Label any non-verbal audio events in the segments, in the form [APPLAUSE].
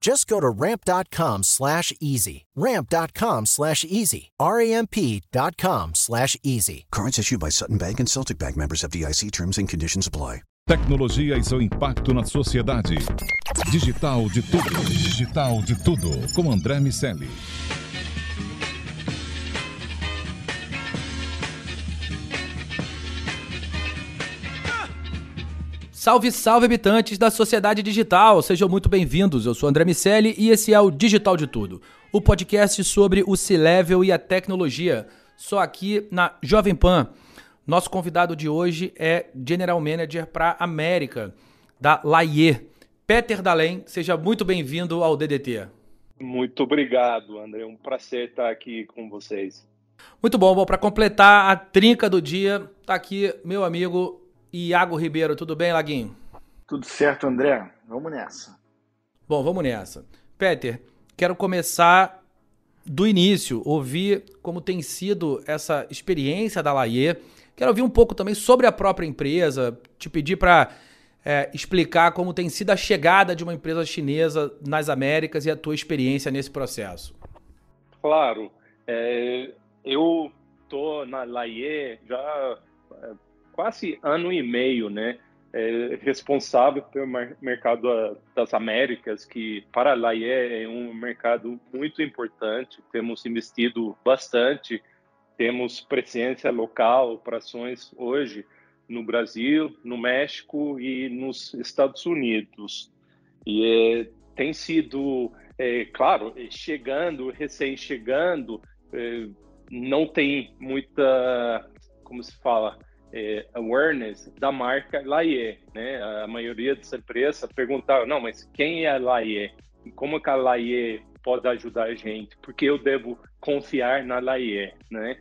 Just go to ramp.com slash easy. Ramp.com slash easy. R-A-M-P.com slash easy. Cards issued by Sutton Bank and Celtic Bank members of DIC terms and conditions apply. Tecnologia e seu impacto na sociedade. Digital de tudo. Digital de tudo. Com André Miceli. Salve, salve habitantes da sociedade digital, sejam muito bem-vindos. Eu sou André Miceli e esse é o Digital de Tudo, o podcast sobre o C-Level e a tecnologia, só aqui na Jovem Pan. Nosso convidado de hoje é General Manager para América, da Laie. Peter Dalém, seja muito bem-vindo ao DDT. Muito obrigado, André. Um prazer estar aqui com vocês. Muito bom. Bom, para completar a trinca do dia, tá aqui meu amigo Iago Ribeiro. Tudo bem, Laguinho? Tudo certo, André. Vamos nessa. Bom, vamos nessa. Peter, quero começar do início, ouvir como tem sido essa experiência da Laie. Quero ouvir um pouco também sobre a própria empresa, te pedir para é, explicar como tem sido a chegada de uma empresa chinesa nas Américas e a tua experiência nesse processo. Claro. É, eu estou na Laie já é, quase ano e meio, né? É, responsável pelo mercado das Américas, que para a Laie é um mercado muito importante. Temos investido bastante, temos presença local, operações hoje no Brasil, no México e nos Estados Unidos. E é, tem sido, é, claro, chegando, recém-chegando, é, não tem muita, como se fala, é, awareness da marca Laie, né? A maioria das empresas perguntava, não, mas quem é a Laie? Como que a Laie pode ajudar a gente? Porque eu devo confiar na Laie, né?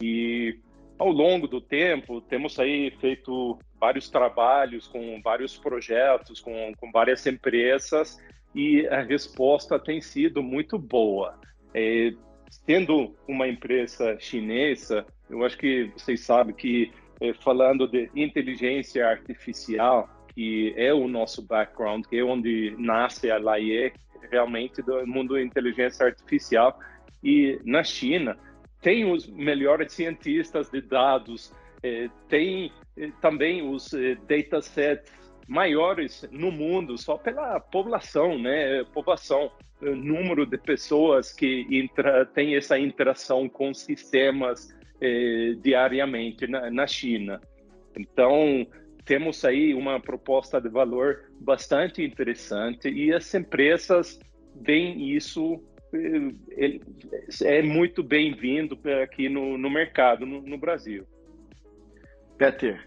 E ao longo do tempo, temos aí feito vários trabalhos com vários projetos, com, com várias empresas, e a resposta tem sido muito boa. É, sendo uma empresa chinesa, eu acho que vocês sabem que falando de inteligência artificial, que é o nosso background, que é onde nasce a LAIE, realmente do mundo inteligência artificial. E na China, tem os melhores cientistas de dados, é, tem é, também os datasets maiores no mundo, só pela população, né? População, número de pessoas que entra, tem essa interação com sistemas eh, diariamente na, na China. Então, temos aí uma proposta de valor bastante interessante e as empresas veem isso eh, é muito bem-vindo aqui no, no mercado no, no, Brasil. Peter,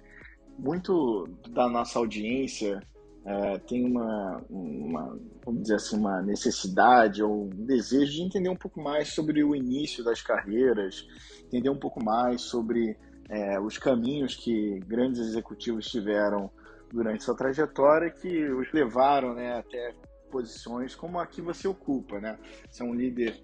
muito da nossa audiência é, tem uma, uma, vamos dizer assim, uma necessidade ou um desejo de entender um pouco mais sobre o início das carreiras, entender um pouco mais sobre é, os caminhos que grandes executivos tiveram durante sua trajetória que os levaram né, até posições como a que você ocupa. Né? Você é um líder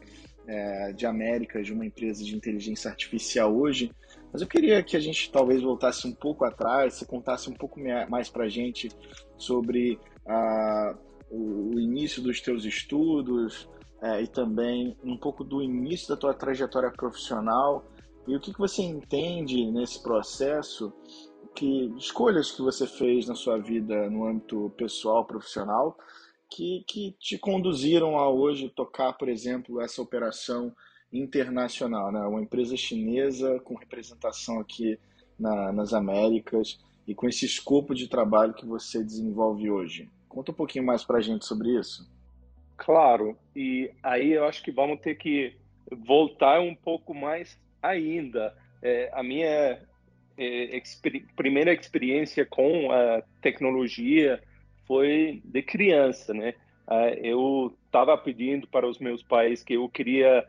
é, de Américas de uma empresa de inteligência artificial hoje, mas eu queria que a gente talvez voltasse um pouco atrás, você contasse um pouco mais para a gente sobre ah, o, início dos teus estudos é, e também um pouco do início da tua trajetória profissional. E o que, que você entende nesse processo, que escolhas que você fez na sua vida no âmbito pessoal, profissional, que, que te conduziram a hoje tocar, por exemplo, essa operação internacional, né? uma empresa chinesa com representação aqui na, nas Américas e com esse escopo de trabalho que você desenvolve hoje. Conta um pouquinho mais para a gente sobre isso. Claro, e aí eu acho que vamos ter que voltar um pouco mais ainda. É, a minha é, primeira experiência com a tecnologia foi de criança, né? Ah, eu estava pedindo para os meus pais que eu queria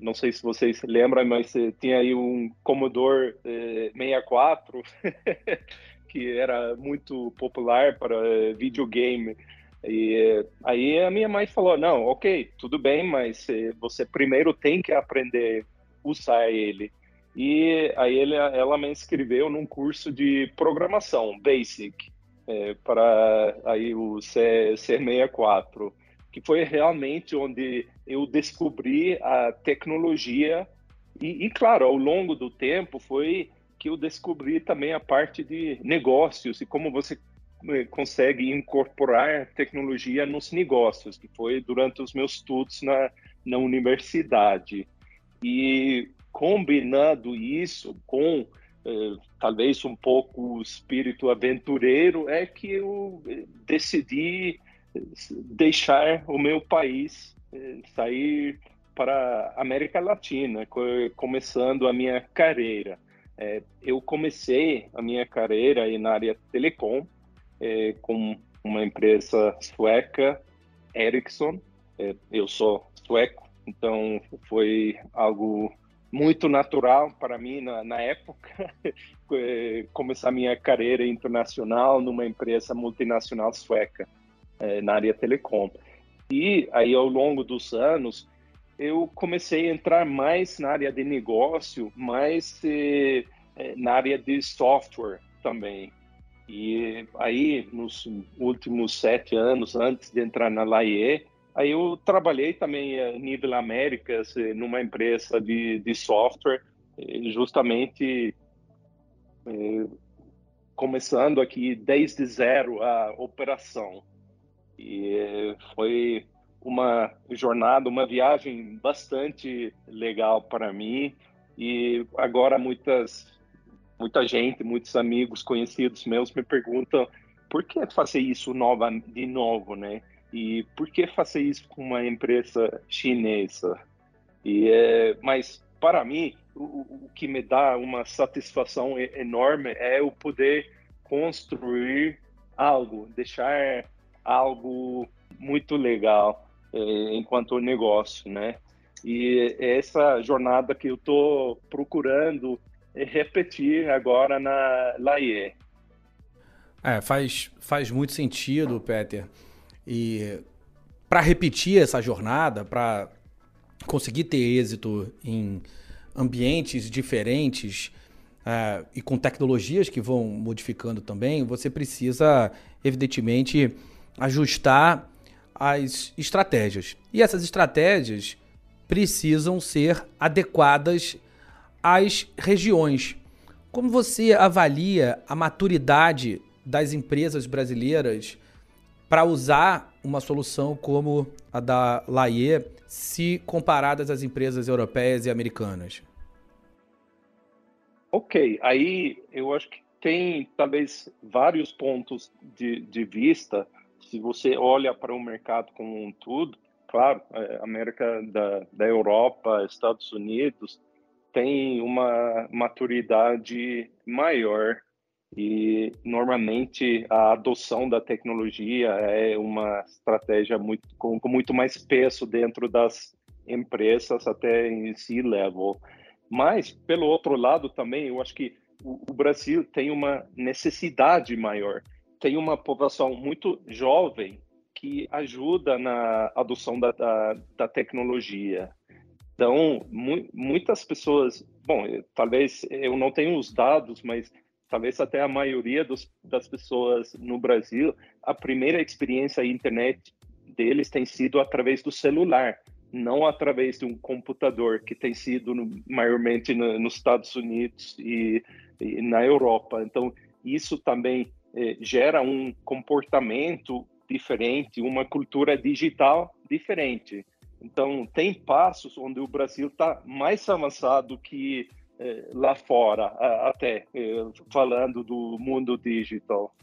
não sei se vocês lembram, mas eh, tinha aí um Commodore eh, 64 [LAUGHS] que era muito popular para eh, videogame. E eh, aí a minha mãe falou: não, ok, tudo bem, mas você primeiro tem que aprender a usar ele. E aí ele, ela me inscreveu num curso de programação basic para aí o C, C64 que foi realmente onde eu descobri a tecnologia e, e, claro, ao longo do tempo foi que eu descobri também a parte de negócios e como você eh, consegue incorporar tecnologia nos negócios, que foi durante os meus estudos na, na universidade. E combinando isso com eh, talvez um pouco o espírito aventureiro, é que eu eh, decidi deixar o meu país eh, sair para a América Latina, começando a minha carreira. Eh, eu comecei a minha carreira na área telecom eh, com uma empresa sueca, Ericsson. Eu sou sueco, então foi algo muito natural para mim na, na época [LAUGHS] começar minha carreira internacional numa empresa multinacional sueca é, na área telecom. E aí, ao longo dos anos, eu comecei a entrar mais na área de negócio, mais eh, eh, na área de software também. E aí, nos últimos sete anos, antes de entrar na LAIE, aí eu trabalhei também a nível Américas, numa empresa de, de software, justamente começando aqui desde zero a operação. E foi uma jornada, uma viagem bastante legal para mim. E agora muitas muita gente, muitos amigos, conhecidos meus me perguntam por que fazer isso nova, de novo, né? E por que fazer isso com uma empresa chinesa? E é, mas para mim o, o que me dá uma satisfação enorme é o poder construir algo, deixar algo muito legal é, enquanto negócio, né? E essa jornada que eu estou procurando repetir agora na Laie. É, faz, faz muito sentido, Peter. E para repetir essa jornada, para conseguir ter êxito em ambientes diferentes uh, e com tecnologias que vão modificando também, você precisa, evidentemente, ajustar as estratégias. E essas estratégias precisam ser adequadas às regiões. Como você avalia a maturidade das empresas brasileiras para usar uma solução como a da Laie, se comparadas às empresas europeias e americanas? Ok, aí eu acho que tem talvez vários pontos de, de vista se você olha para o mercado como um todo, claro, é, América da, da Europa, Estados Unidos, tem uma maturidade maior e normalmente a adoção da tecnologia é uma estratégia muito, com, com muito mais peso dentro das empresas, até em C-level. Mas, pelo outro lado também, eu acho que o, o Brasil tem uma necessidade maior tem uma população muito jovem que ajuda na adoção da, da, da tecnologia. Então, mu muitas pessoas, bom, talvez eu não tenho os dados, mas talvez até a maioria dos, das pessoas no Brasil, a primeira experiência internet deles tem sido através do celular, não através de um computador, que tem sido no, maiormente no, nos Estados Unidos e, e na Europa. Então, isso também eh, gera um comportamento diferente, uma cultura digital diferente. Então, tem passos onde o Brasil está mais avançado que é, lá fora, até é, falando do mundo digital.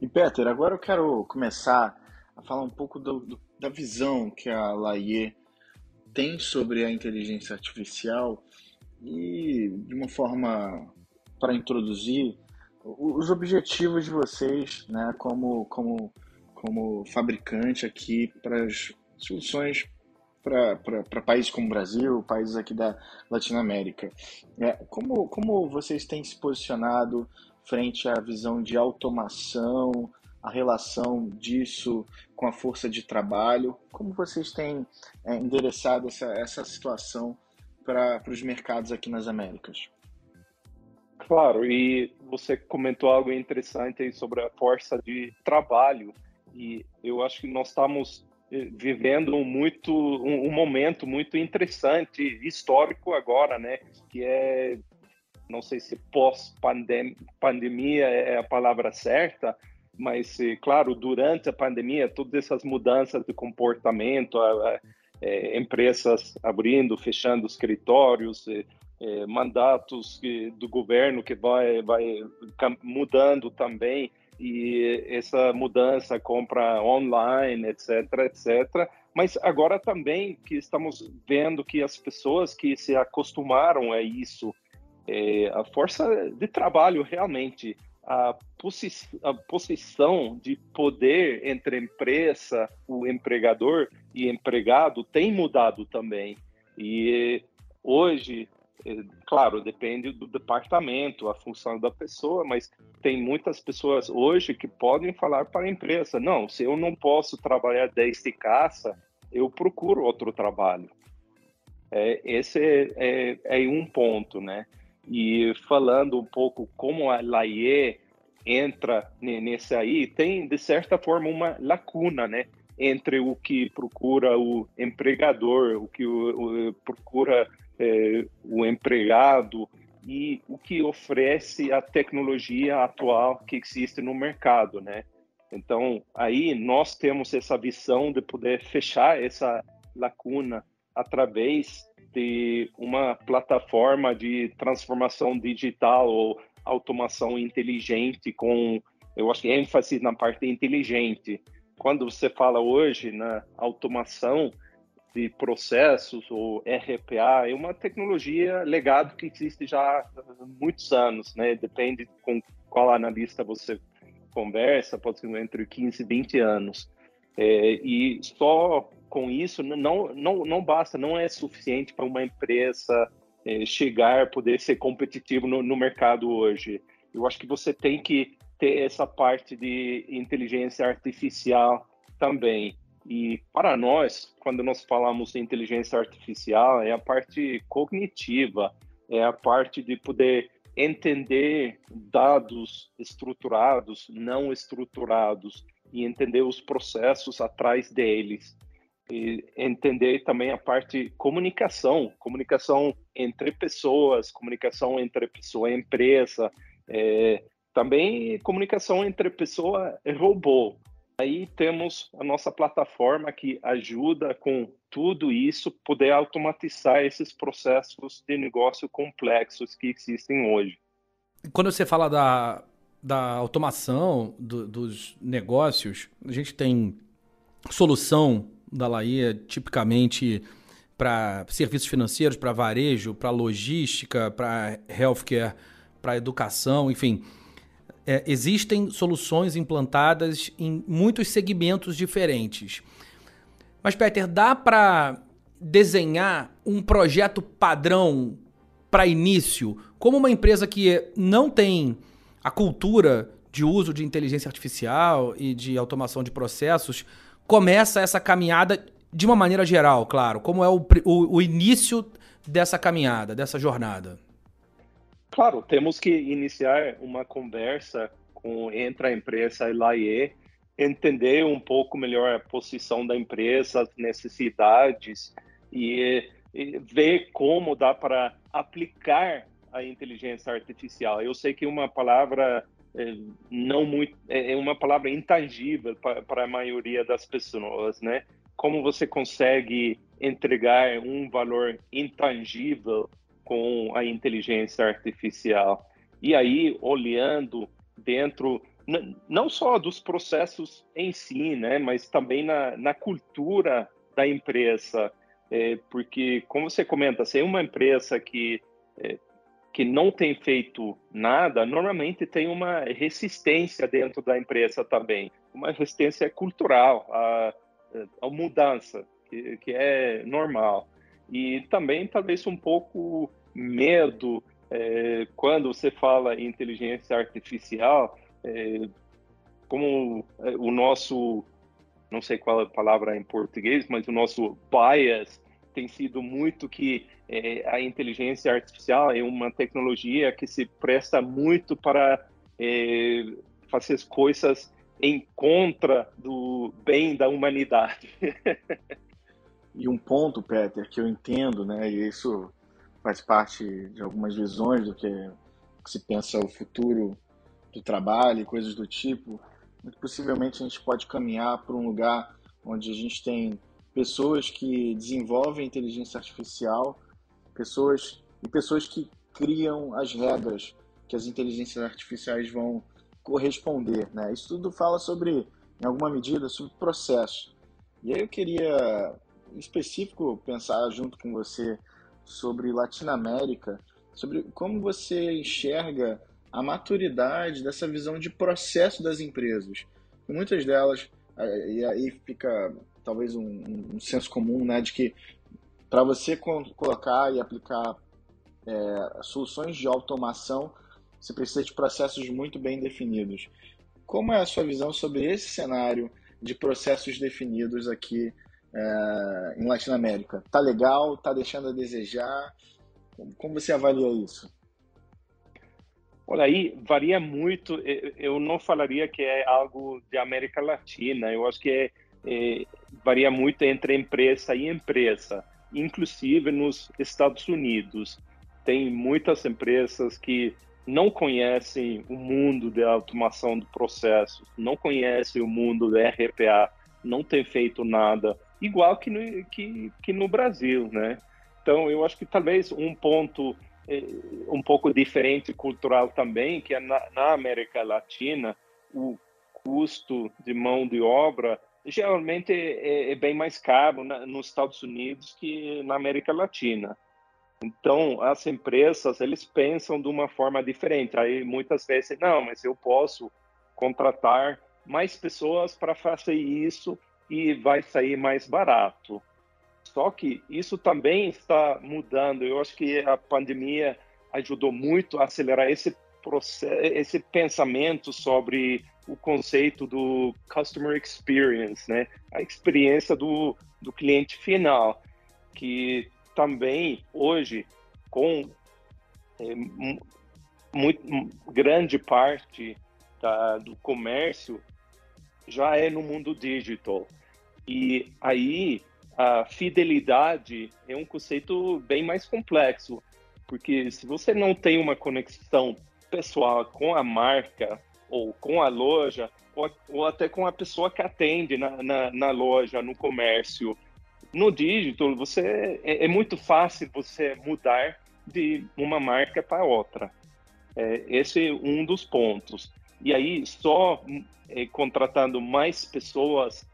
E Peter, agora eu quero começar a falar um pouco do, do, da visão que a Laie tem sobre a inteligência artificial e de uma forma para introduzir os objetivos de vocês, né, como como como fabricante aqui para as soluções para países como o Brasil, países aqui da Latinoamérica. É, como, como vocês têm se posicionado frente à visão de automação, a relação disso com a força de trabalho? Como vocês têm é, endereçado essa, essa situação para os mercados aqui nas Américas? Claro, e você comentou algo interessante sobre a força de trabalho, e eu acho que nós estamos eh, vivendo muito um, um momento muito interessante histórico agora, né? Que é não sei se pós pandemia é a palavra certa, mas eh, claro durante a pandemia todas essas mudanças de comportamento, é, empresas abrindo, fechando escritórios, é, mandatos do governo que vai vai mudando também e essa mudança, compra online, etc, etc. Mas agora também que estamos vendo que as pessoas que se acostumaram a isso, é, a força de trabalho realmente, a, a posição de poder entre a empresa, o empregador e empregado tem mudado também. E hoje claro, depende do departamento, a função da pessoa, mas tem muitas pessoas hoje que podem falar para a empresa: não, se eu não posso trabalhar desde casa, eu procuro outro trabalho. É, esse é, é, é, um ponto, né? E falando um pouco como a LAIE entra nesse aí, tem de certa forma uma lacuna, né? Entre o que procura o empregador, o que o, o procura é, o empregado e o que oferece a tecnologia atual que existe no mercado, né? Então, aí nós temos essa visão de poder fechar essa lacuna através de uma plataforma de transformação digital ou automação inteligente com, eu acho que ênfase na parte inteligente. Quando você fala hoje na automação, de processos, ou RPA, é uma tecnologia legado que existe já há muitos anos, né? Depende com qual analista você conversa, pode ser entre 15 e 20 anos. É, e só com isso não, não, não basta, não é suficiente para uma empresa é, chegar, poder ser competitivo no, no mercado hoje. Eu acho que você tem que ter essa parte de inteligência artificial também. E para nós, quando nós falamos de inteligência artificial, é a parte cognitiva, é a parte de poder entender dados estruturados, não estruturados, e entender os processos atrás deles. E entender também a parte comunicação, comunicação entre pessoas, comunicação entre pessoa e empresa, é, também comunicação entre pessoa e robô. Aí temos a nossa plataforma que ajuda com tudo isso, poder automatizar esses processos de negócio complexos que existem hoje. Quando você fala da, da automação do, dos negócios, a gente tem solução da Laia tipicamente para serviços financeiros, para varejo, para logística, para healthcare, para educação, enfim é, existem soluções implantadas em muitos segmentos diferentes. Mas, Peter, dá para desenhar um projeto padrão para início, como uma empresa que não tem a cultura de uso de inteligência artificial e de automação de processos, começa essa caminhada de uma maneira geral, claro, como é o, o, o início dessa caminhada, dessa jornada? Claro, temos que iniciar uma conversa com, entre a empresa e a LAE, entender um pouco melhor a posição da empresa, as necessidades e, e ver como dá para aplicar a inteligência artificial. Eu sei que uma palavra é, não muito é, é uma palavra intangível para a maioria das pessoas, né? Como você consegue entregar um valor intangível com a inteligência artificial. E aí, olhando dentro, não só dos processos em si, né, mas também na, na cultura da empresa. É, porque, como você comenta, se é uma empresa que, é, que não tem feito nada, normalmente tem uma resistência dentro da empresa também, uma resistência cultural à, à mudança, que, que é normal. E também, talvez, um pouco medo é, quando você fala em inteligência artificial, é, como é, o nosso, não sei qual é a palavra em português, mas o nosso bias tem sido muito que é, a inteligência artificial é uma tecnologia que se presta muito para é, fazer as coisas em contra do bem da humanidade. [LAUGHS] e um ponto, Peter, que eu entendo, né, e isso faz parte de algumas visões do que, que se pensa o futuro do trabalho e coisas do tipo, muito possivelmente a gente pode caminhar para um lugar onde a gente tem pessoas que desenvolvem inteligência artificial, pessoas e pessoas que criam as regras que as inteligências artificiais vão corresponder, né? Isso tudo fala sobre, em alguma medida, sobre processo. E aí eu queria, em específico, pensar junto com você sobre Latinoamérica, sobre como você enxerga a maturidade dessa visão de processo das empresas. Muitas delas, e aí fica talvez um, um senso comum, né, de que para você colocar e aplicar é, soluções de automação, você precisa de processos muito bem definidos. Como é a sua visão sobre esse cenário de processos definidos aqui é, em Latinoamérica? Tá legal? Tá deixando a desejar? Como você avalia isso? Olha aí, varia muito. Eu não falaria que é algo de América Latina. Eu acho que é, é, varia muito entre empresa e empresa. Inclusive nos Estados Unidos, tem muitas empresas que não conhecem o mundo da automação de processos, não conhecem o mundo da RPA, não tem feito nada igual que no, que, que no Brasil, né? Então, eu acho que talvez um ponto eh, um pouco diferente cultural também, que é na, na América Latina, o custo de mão de obra geralmente é, é bem mais caro na, nos Estados Unidos que na América Latina. Então, as empresas, eles pensam de uma forma diferente. Aí, muitas vezes, não, mas eu posso contratar mais pessoas para fazer isso e vai sair mais barato. Só que isso também está mudando. Eu acho que a pandemia ajudou muito a acelerar esse processo, esse pensamento sobre o conceito do customer experience, né? A experiência do, do cliente final, que também hoje com é, muito grande parte da, do comércio já é no mundo digital. E aí a fidelidade é um conceito bem mais complexo, porque se você não tem uma conexão pessoal com a marca ou com a loja, ou, ou até com a pessoa que atende na, na, na loja, no comércio, no digital, você é, é, muito fácil você mudar de uma marca para outra. É, esse é um dos pontos. E aí, só é, contratando mais pessoas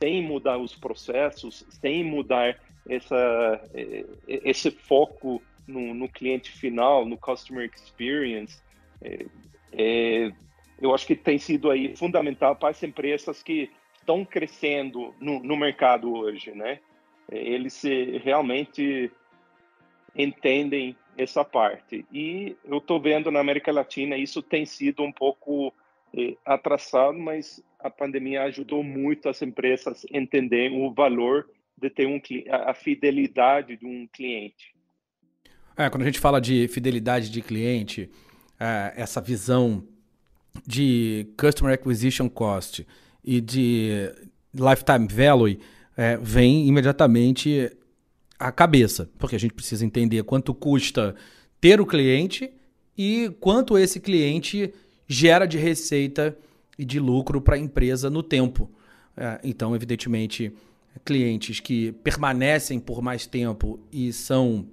sem mudar os processos, sem mudar essa, é, é, esse foco no, no cliente final, no customer experience, é, é, eu acho que tem sido aí fundamental para as empresas que estão crescendo no, no mercado hoje, né? É, eles realmente entendem essa parte. E eu estou vendo na América Latina isso tem sido um pouco atrasado, mas a pandemia ajudou muito as empresas a entenderem o valor de ter um a fidelidade de um cliente. É, quando a gente fala de fidelidade de cliente, é, essa visão de Customer Acquisition Cost e de Lifetime Value é, vem imediatamente à cabeça, porque a gente precisa entender quanto custa ter o cliente e quanto esse cliente gera de receita e de lucro para a empresa no tempo. É, então, evidentemente, clientes que permanecem por mais tempo e são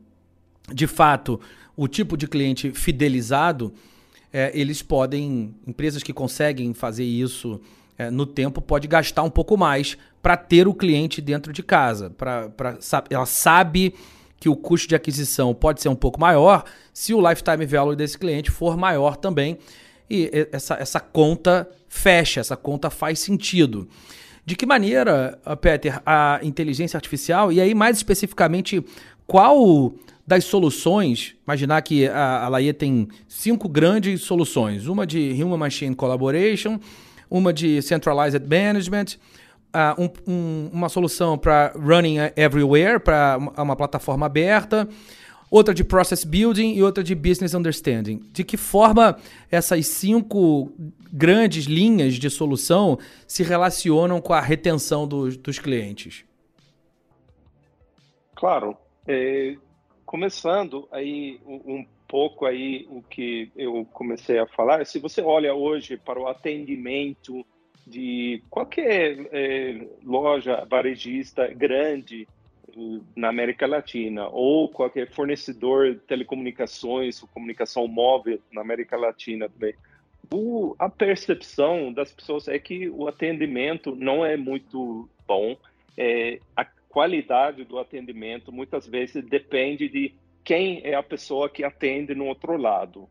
de fato, o tipo de cliente fidelizado, é, eles podem, empresas que conseguem fazer isso é, no tempo, pode gastar um pouco mais para ter o cliente dentro de casa. Pra, pra, ela sabe que o custo de aquisição pode ser um pouco maior se o lifetime value desse cliente for maior também. E essa, essa conta fecha, essa conta faz sentido. De que maneira, Peter, a inteligência artificial, e aí mais especificamente, qual das soluções, imaginar que a, a Laie tem cinco grandes soluções, uma de Human Machine Collaboration, uma de Centralized Management, uh, um, um, uma solução para Running Everywhere, para uma, uma plataforma aberta, outra de Process Building e outra de Business Understanding. De que forma essas cinco grandes linhas de solução se relacionam com a retenção dos, dos clientes? Claro. É, começando aí um pouco aí o que eu comecei a falar, se você olha hoje para o atendimento de qualquer é, loja varejista grande eh, na América Latina ou qualquer fornecedor de telecomunicações comunicação móvel na América Latina também, o, a percepção das pessoas é que o atendimento não é muito bom, é, a qualidade do atendimento muitas vezes depende de quem é a pessoa que atende no outro lado.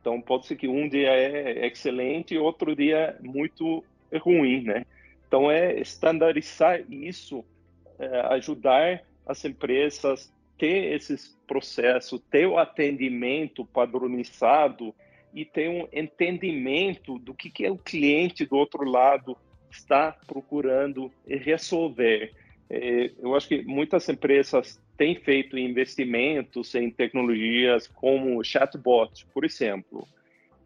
Então, pode ser que um dia é excelente e outro dia é muito ruim, né? Então, é estandarizar isso, é, ajudar as empresas ter esses processos, ter o atendimento padronizado e ter um entendimento do que, que é o cliente do outro lado está procurando resolver. É, eu acho que muitas empresas têm feito investimentos em tecnologias como chatbot, por exemplo.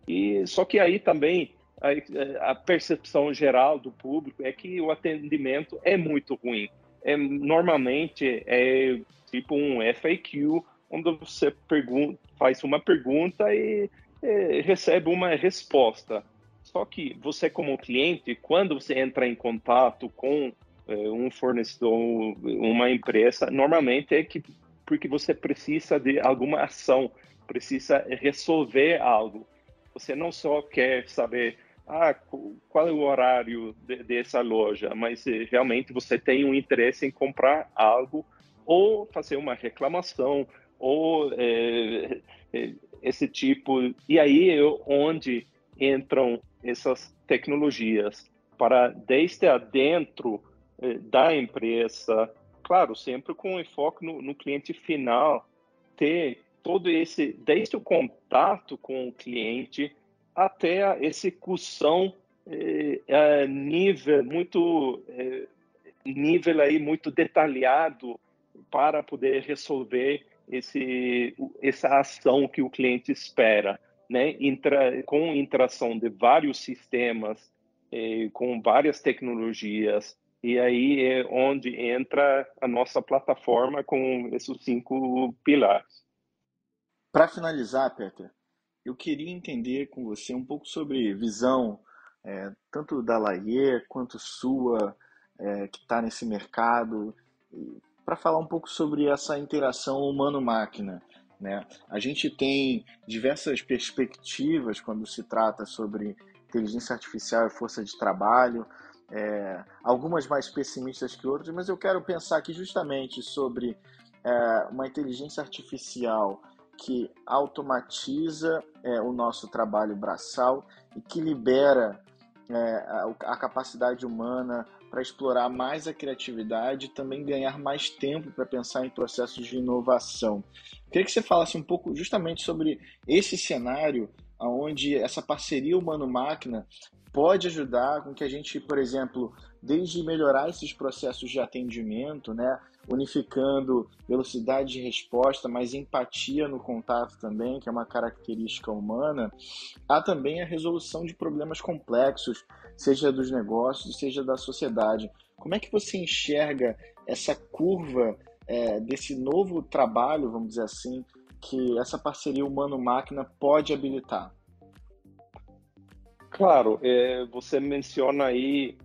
E só que aí também a, a, percepção geral do público é que o atendimento é muito ruim. É, normalmente é tipo um FAQ, onde você pergunta, faz uma pergunta e é, recebe uma resposta. Só que você, como cliente, quando você entra em contato com é, um fornecedor, uma empresa, normalmente é que porque você precisa de alguma ação, precisa resolver algo. Você não só quer saber ah, qual é o horário de, dessa loja, mas eh, realmente você tem um interesse em comprar algo ou fazer uma reclamação ou é, esse tipo. E aí é onde entram essas tecnologias para desde adentro da empresa, claro, sempre com enfoque no, no cliente final, ter todo esse, desde o contato com o cliente até a execução eh, a nível muito eh, nível aí muito detalhado para poder resolver esse essa ação que o cliente espera, né? Intra, com interação de vários sistemas, eh, com várias tecnologias, e aí é onde entra a nossa plataforma com esses cinco pilares. Para finalizar, Peter, eu queria entender com você um pouco sobre visão, é, tanto da Laie quanto sua, é, que está nesse mercado, para falar um pouco sobre essa interação humano-máquina. Né? A gente tem diversas perspectivas quando se trata sobre inteligência artificial e força de trabalho é, algumas mais pessimistas que outras, mas eu quero pensar aqui justamente sobre é, uma inteligência artificial que automatiza é, o nosso trabalho braçal e que libera é, a, a, capacidade humana para explorar mais a criatividade e também ganhar mais tempo para pensar em processos de inovação. Eu queria que você falasse um pouco justamente sobre esse cenário onde essa parceria humano-máquina pode ajudar com que a gente, por exemplo, desde melhorar esses processos de atendimento, né, unificando velocidade de resposta, mas empatia no contato também, que é uma característica humana, há também a resolução de problemas complexos, seja dos negócios, seja da sociedade. Como é que você enxerga essa curva é, desse novo trabalho, vamos dizer assim, que essa parceria humano-máquina pode habilitar? Claro, é, você menciona aí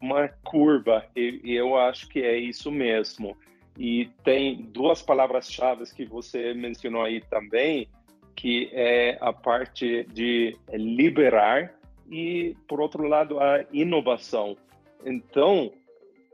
uma curva, e, eu acho que é isso mesmo. E tem duas palavras-chave que você mencionou aí também, que é a parte de liberar e, por outro lado, a inovação. Então,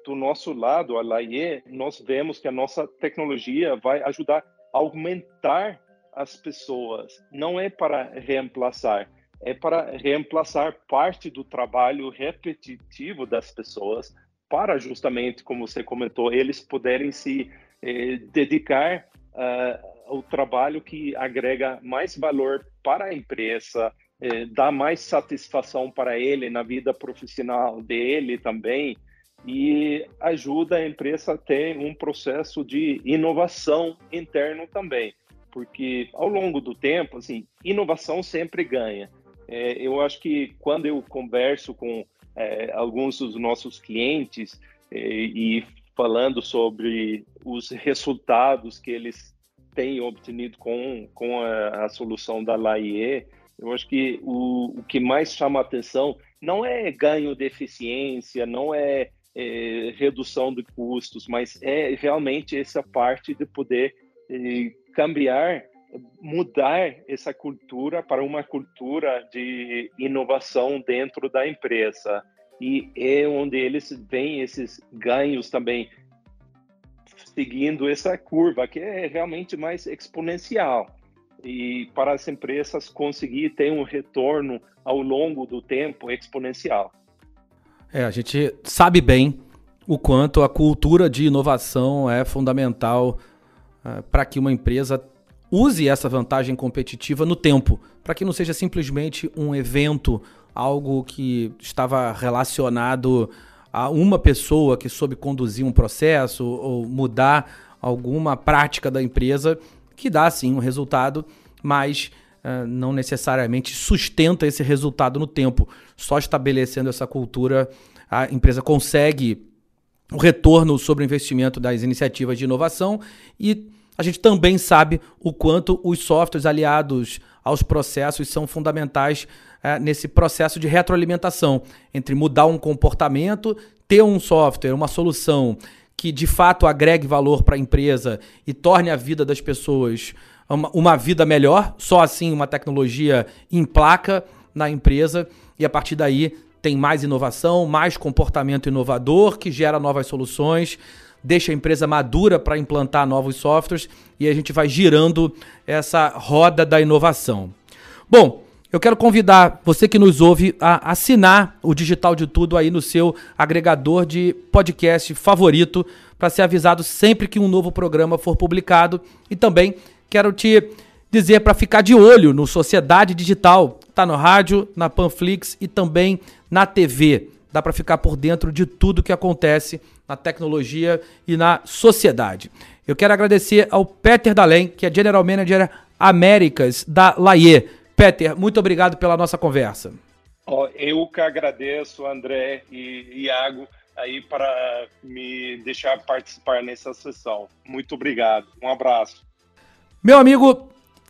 do nosso lado, a LAIE, nós vemos que a nossa tecnologia vai ajudar a aumentar as pessoas. Não é para reemplaçar, é para reemplaçar parte do trabalho repetitivo das pessoas para justamente, como você comentou, eles poderem se eh, dedicar uh, ao trabalho que agrega mais valor para a empresa, eh, dá mais satisfação para ele na vida profissional dele também e ajuda a empresa a ter um processo de inovação interno também, porque ao longo do tempo, assim, inovação sempre ganha. É, eu acho que quando eu converso com é, alguns dos nossos clientes é, e falando sobre os resultados que eles têm obtido com, com a, a solução da LAIE, eu acho que o, o que mais chama atenção não é ganho de eficiência, não é, é redução de custos, mas é realmente essa parte de poder é, cambiar mudar essa cultura para uma cultura de inovação dentro da empresa. E é onde eles veem esses ganhos também, seguindo essa curva, que é realmente mais exponencial. E para as empresas conseguir ter um retorno ao longo do tempo exponencial. É, a gente sabe bem o quanto a cultura de inovação é fundamental uh, para que uma empresa use essa vantagem competitiva no tempo, para que não seja simplesmente um evento, algo que estava relacionado a uma pessoa que soube conduzir um processo ou mudar alguma prática da empresa, que dá sim um resultado, mas uh, não necessariamente sustenta esse resultado no tempo. Só estabelecendo essa cultura, a empresa consegue o retorno sobre o investimento das iniciativas de inovação e a gente também sabe o quanto os softwares aliados aos processos são fundamentais é, nesse processo de retroalimentação entre mudar um comportamento, ter um software, uma solução que de fato agregue valor para a empresa e torne a vida das pessoas uma, uma vida melhor. Só assim uma tecnologia emplaca na empresa e a partir daí tem mais inovação, mais comportamento inovador que gera novas soluções deixa a empresa madura para implantar novos softwares e a gente vai girando essa roda da inovação. Bom, eu quero convidar você que nos ouve a assinar o Digital de Tudo aí no seu agregador de podcast favorito para ser avisado sempre que um novo programa for publicado e também quero te dizer para ficar de olho no Sociedade Digital, tá no rádio, na Panflix e também na TV. Dá para ficar por dentro de tudo que acontece na tecnologia e na sociedade. Eu quero agradecer ao Peter Dalém, que é General Manager Américas da Laie. Peter, muito obrigado pela nossa conversa. Eu que agradeço, André e Iago, aí para me deixar participar nessa sessão. Muito obrigado. Um abraço. Meu amigo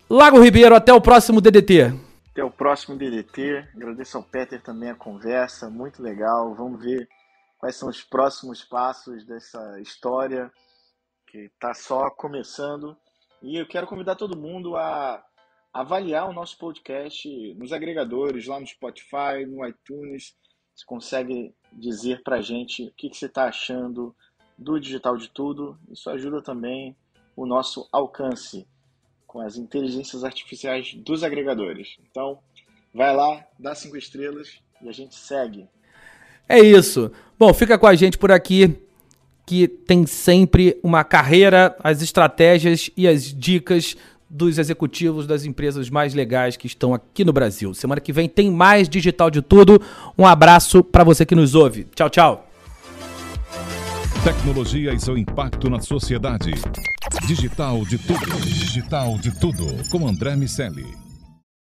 Lago Ribeiro, até o próximo DDT. Até o próximo DDT. Agradeço ao Peter também a conversa, muito legal. Vamos ver quais são os próximos passos dessa história que está só começando. E eu quero convidar todo mundo a avaliar o nosso podcast nos agregadores, lá no Spotify, no iTunes. Você consegue dizer para a gente o que, que você está achando do Digital de Tudo. Isso ajuda também o nosso alcance com as inteligências artificiais dos agregadores. Então, vai lá, dá cinco estrelas e a gente segue. É isso. Bom, fica com a gente por aqui, que tem sempre uma carreira, as estratégias e as dicas dos executivos das empresas mais legais que estão aqui no Brasil. Semana que vem tem mais digital de tudo. Um abraço para você que nos ouve. Tchau, tchau. Tecnologia e seu impacto na sociedade. Digital de tudo. Digital de tudo. Com André Miscelli.